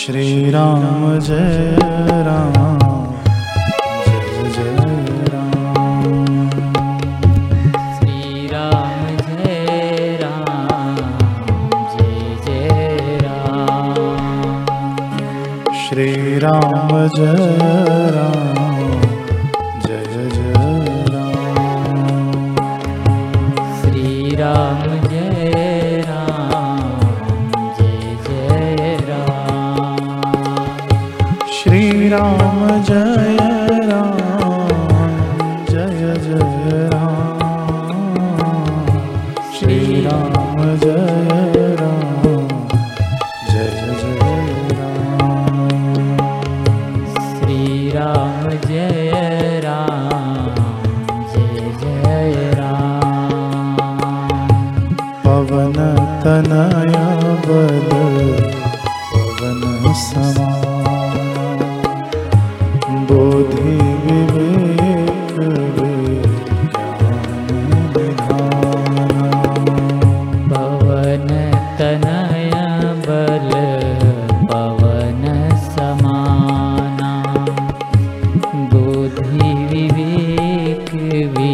श्रीराम जय राम।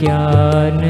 ज्ञान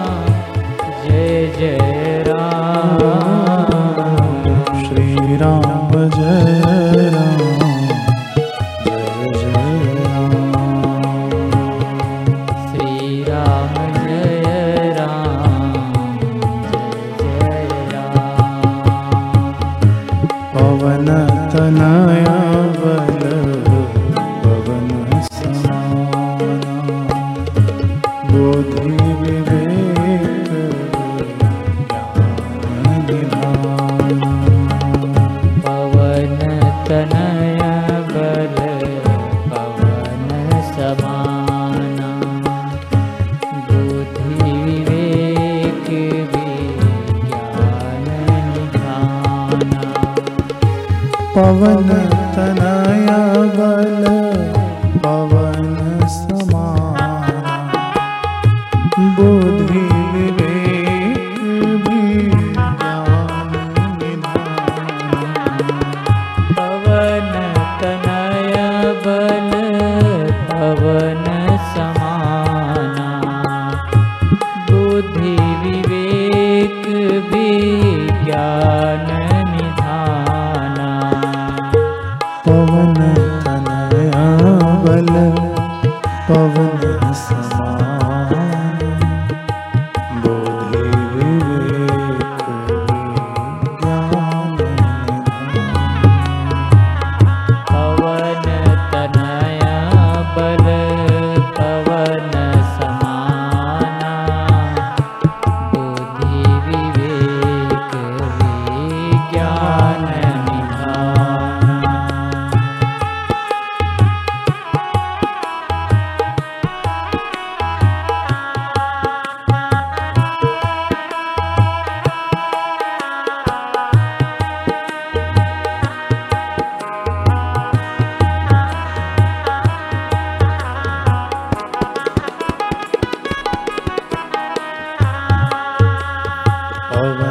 soldier. पवन Over.